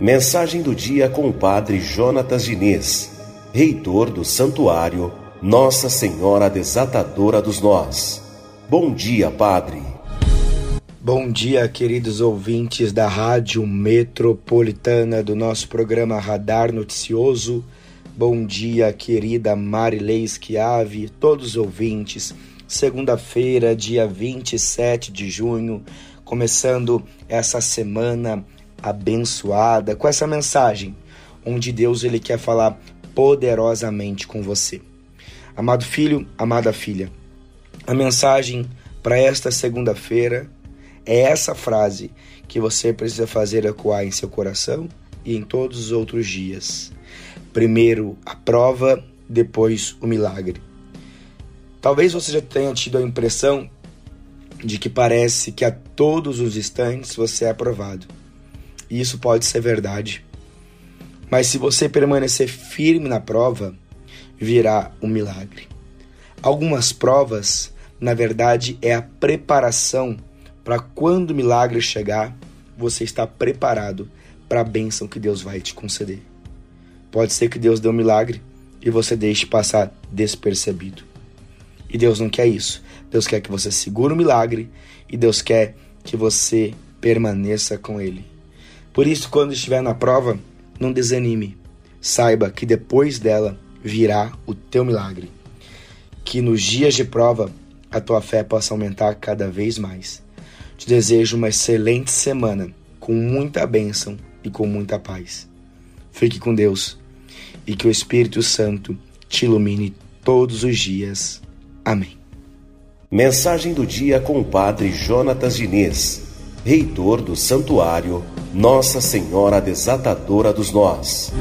Mensagem do dia com o Padre Jonatas Diniz, reitor do Santuário Nossa Senhora Desatadora dos Nós. Bom dia, Padre. Bom dia, queridos ouvintes da Rádio Metropolitana do nosso programa Radar Noticioso. Bom dia, querida Marilei Schiave, todos os ouvintes. Segunda-feira, dia 27 de junho, começando essa semana abençoada com essa mensagem, onde Deus ele quer falar poderosamente com você. Amado filho, amada filha, a mensagem para esta segunda-feira é essa frase que você precisa fazer ecoar em seu coração e em todos os outros dias. Primeiro a prova, depois o milagre. Talvez você já tenha tido a impressão de que parece que a todos os instantes você é aprovado. E isso pode ser verdade. Mas se você permanecer firme na prova, virá um milagre. Algumas provas, na verdade, é a preparação para quando o milagre chegar, você está preparado para a bênção que Deus vai te conceder. Pode ser que Deus dê um milagre e você deixe passar despercebido. E Deus não quer isso. Deus quer que você segure o milagre e Deus quer que você permaneça com ele. Por isso, quando estiver na prova, não desanime. Saiba que depois dela virá o teu milagre. Que nos dias de prova a tua fé possa aumentar cada vez mais. Te desejo uma excelente semana, com muita bênção e com muita paz. Fique com Deus e que o Espírito Santo te ilumine todos os dias. Amém. Mensagem do dia com o Padre Jonatas Diniz, reitor do Santuário Nossa Senhora Desatadora dos Nós.